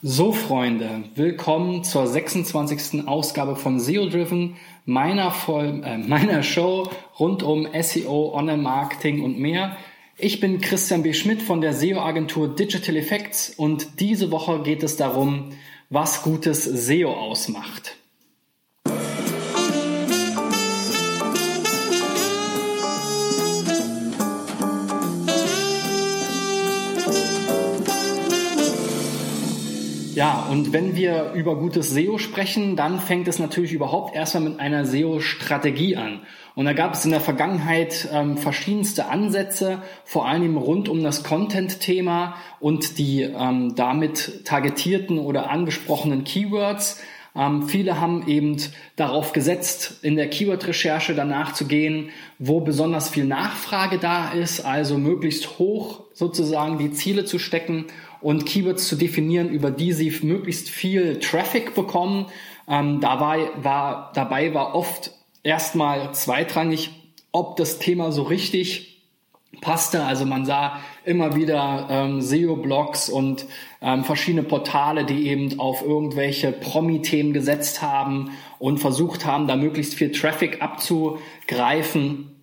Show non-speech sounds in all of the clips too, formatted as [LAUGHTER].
So, Freunde, willkommen zur 26. Ausgabe von SEO Driven, meiner, Voll äh, meiner Show rund um SEO, Online-Marketing und mehr. Ich bin Christian B. Schmidt von der SEO-Agentur Digital Effects und diese Woche geht es darum, was gutes SEO ausmacht. Ja, und wenn wir über gutes SEO sprechen, dann fängt es natürlich überhaupt erstmal mit einer SEO-Strategie an. Und da gab es in der Vergangenheit ähm, verschiedenste Ansätze, vor allem rund um das Content-Thema und die ähm, damit targetierten oder angesprochenen Keywords. Ähm, viele haben eben darauf gesetzt, in der Keyword-Recherche danach zu gehen, wo besonders viel Nachfrage da ist, also möglichst hoch sozusagen die Ziele zu stecken und Keywords zu definieren, über die sie möglichst viel Traffic bekommen. Ähm, dabei, war, dabei war oft erstmal zweitrangig, ob das Thema so richtig passte. Also man sah immer wieder ähm, SEO-Blogs und ähm, verschiedene Portale, die eben auf irgendwelche Promi-Themen gesetzt haben und versucht haben, da möglichst viel Traffic abzugreifen.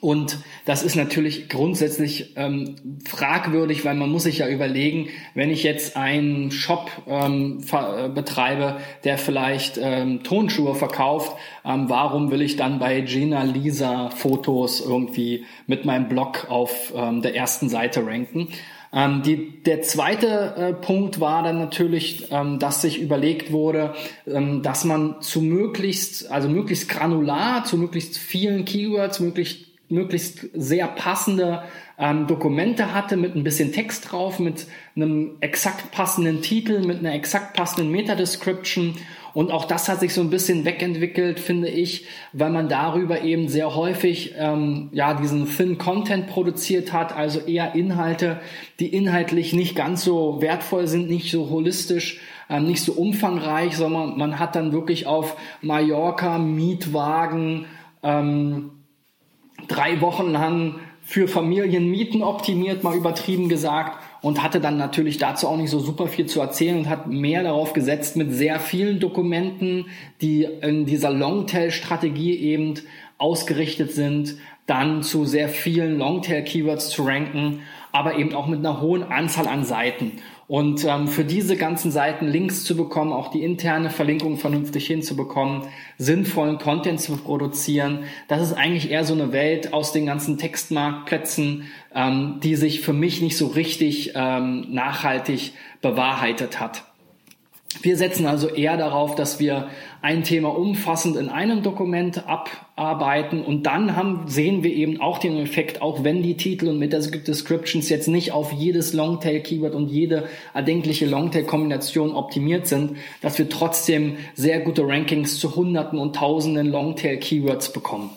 Und das ist natürlich grundsätzlich ähm, fragwürdig, weil man muss sich ja überlegen, wenn ich jetzt einen Shop ähm, äh, betreibe, der vielleicht ähm, Tonschuhe verkauft, ähm, warum will ich dann bei Gina Lisa Fotos irgendwie mit meinem Blog auf ähm, der ersten Seite ranken? Ähm, die, der zweite äh, Punkt war dann natürlich, ähm, dass sich überlegt wurde, ähm, dass man zu möglichst, also möglichst granular, zu möglichst vielen Keywords, möglichst möglichst sehr passende ähm, Dokumente hatte mit ein bisschen Text drauf, mit einem exakt passenden Titel, mit einer exakt passenden Meta-Description. Und auch das hat sich so ein bisschen wegentwickelt, finde ich, weil man darüber eben sehr häufig ähm, ja diesen Thin Content produziert hat, also eher Inhalte, die inhaltlich nicht ganz so wertvoll sind, nicht so holistisch, ähm, nicht so umfangreich, sondern man hat dann wirklich auf Mallorca Mietwagen ähm, drei Wochen lang für Familien Mieten optimiert, mal übertrieben gesagt, und hatte dann natürlich dazu auch nicht so super viel zu erzählen und hat mehr darauf gesetzt, mit sehr vielen Dokumenten, die in dieser Longtail-Strategie eben ausgerichtet sind, dann zu sehr vielen Longtail-Keywords zu ranken, aber eben auch mit einer hohen Anzahl an Seiten. Und ähm, für diese ganzen Seiten Links zu bekommen, auch die interne Verlinkung vernünftig hinzubekommen, sinnvollen Content zu produzieren, das ist eigentlich eher so eine Welt aus den ganzen Textmarktplätzen, ähm, die sich für mich nicht so richtig ähm, nachhaltig bewahrheitet hat. Wir setzen also eher darauf, dass wir ein Thema umfassend in einem Dokument abarbeiten und dann haben, sehen wir eben auch den Effekt, auch wenn die Titel und Meta-Descriptions jetzt nicht auf jedes Longtail-Keyword und jede erdenkliche Longtail-Kombination optimiert sind, dass wir trotzdem sehr gute Rankings zu Hunderten und Tausenden Longtail-Keywords bekommen.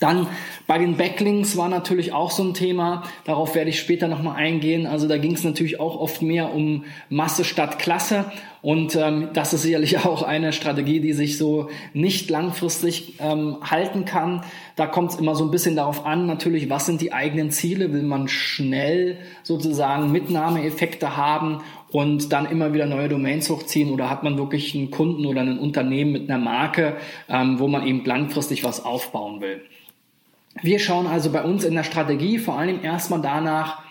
Dann bei den Backlinks war natürlich auch so ein Thema, darauf werde ich später nochmal eingehen. Also da ging es natürlich auch oft mehr um Masse statt Klasse und ähm, das ist sicherlich [LAUGHS] auch eine Strategie, die sich so nicht langfristig ähm, halten kann. Da kommt es immer so ein bisschen darauf an, natürlich, was sind die eigenen Ziele? Will man schnell sozusagen Mitnahmeeffekte haben und dann immer wieder neue Domains hochziehen oder hat man wirklich einen Kunden oder ein Unternehmen mit einer Marke, ähm, wo man eben langfristig was aufbauen will? Wir schauen also bei uns in der Strategie vor allem erstmal danach,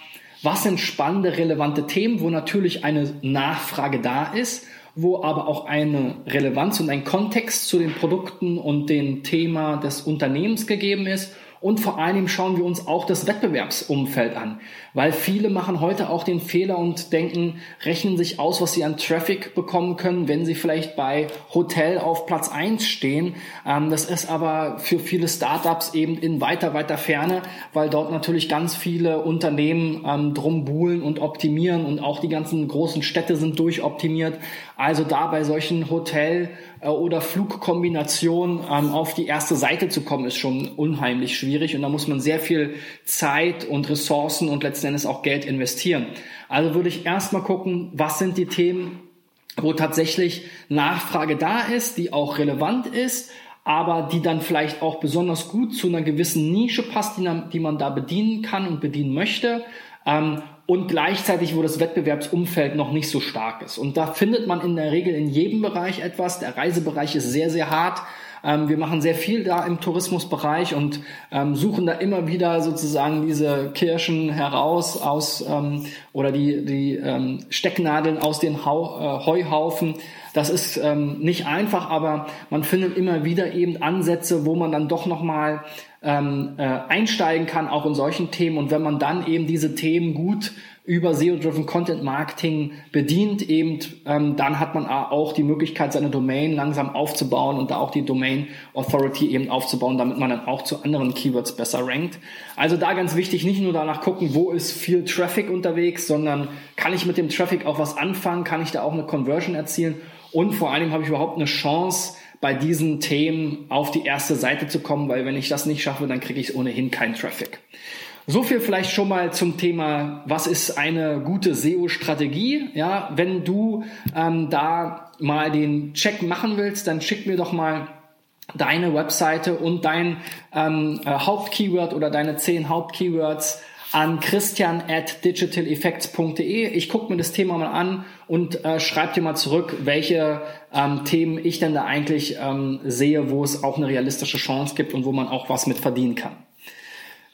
was sind spannende, relevante Themen, wo natürlich eine Nachfrage da ist, wo aber auch eine Relevanz und ein Kontext zu den Produkten und dem Thema des Unternehmens gegeben ist und vor allem schauen wir uns auch das Wettbewerbsumfeld an, weil viele machen heute auch den Fehler und denken, rechnen sich aus, was sie an Traffic bekommen können, wenn sie vielleicht bei Hotel auf Platz eins stehen. Ähm, das ist aber für viele Startups eben in weiter, weiter Ferne, weil dort natürlich ganz viele Unternehmen ähm, drum buhlen und optimieren und auch die ganzen großen Städte sind durchoptimiert. Also da bei solchen Hotel- äh, oder Flugkombinationen ähm, auf die erste Seite zu kommen, ist schon unheimlich schwierig und da muss man sehr viel Zeit und Ressourcen und letzten Endes auch Geld investieren. Also würde ich erstmal gucken, was sind die Themen, wo tatsächlich Nachfrage da ist, die auch relevant ist, aber die dann vielleicht auch besonders gut zu einer gewissen Nische passt, die, die man da bedienen kann und bedienen möchte. Ähm, und gleichzeitig, wo das Wettbewerbsumfeld noch nicht so stark ist. Und da findet man in der Regel in jedem Bereich etwas. Der Reisebereich ist sehr, sehr hart. Ähm, wir machen sehr viel da im Tourismusbereich und ähm, suchen da immer wieder sozusagen diese Kirschen heraus aus ähm, oder die, die ähm, Stecknadeln aus den Hau, äh, Heuhaufen. Das ist ähm, nicht einfach, aber man findet immer wieder eben Ansätze, wo man dann doch nochmal ähm, äh, einsteigen kann, auch in solchen Themen. Und wenn man dann eben diese Themen gut über SEO-Driven Content Marketing bedient, eben ähm, dann hat man auch die Möglichkeit, seine Domain langsam aufzubauen und da auch die Domain Authority eben aufzubauen, damit man dann auch zu anderen Keywords besser rankt. Also da ganz wichtig, nicht nur danach gucken, wo ist viel Traffic unterwegs, sondern kann ich mit dem Traffic auch was anfangen, kann ich da auch eine Conversion erzielen und vor allem habe ich überhaupt eine Chance, bei diesen Themen auf die erste Seite zu kommen, weil wenn ich das nicht schaffe, dann kriege ich ohnehin keinen Traffic. So viel vielleicht schon mal zum Thema, was ist eine gute SEO-Strategie? Ja, wenn du ähm, da mal den Check machen willst, dann schick mir doch mal deine Webseite und dein ähm, äh, Hauptkeyword oder deine zehn Hauptkeywords an christian at digitaleffects.de. Ich gucke mir das Thema mal an und äh, schreib dir mal zurück, welche ähm, Themen ich denn da eigentlich ähm, sehe, wo es auch eine realistische Chance gibt und wo man auch was mit verdienen kann.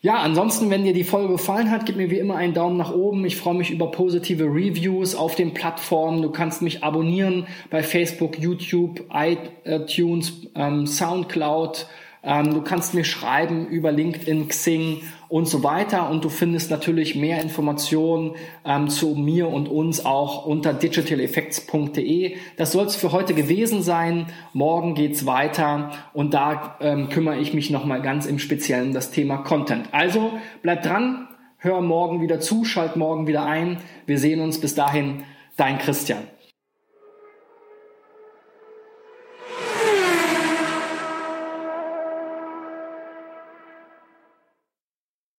Ja, ansonsten, wenn dir die Folge gefallen hat, gib mir wie immer einen Daumen nach oben. Ich freue mich über positive Reviews auf den Plattformen. Du kannst mich abonnieren bei Facebook, YouTube, iTunes, ähm, Soundcloud, ähm, du kannst mir schreiben über LinkedIn, Xing und so weiter. Und du findest natürlich mehr Informationen ähm, zu mir und uns auch unter digitaleffects.de. Das soll es für heute gewesen sein. Morgen geht's weiter und da ähm, kümmere ich mich nochmal ganz im Speziellen um das Thema Content. Also bleib dran, hör morgen wieder zu, schalt morgen wieder ein. Wir sehen uns bis dahin. Dein Christian.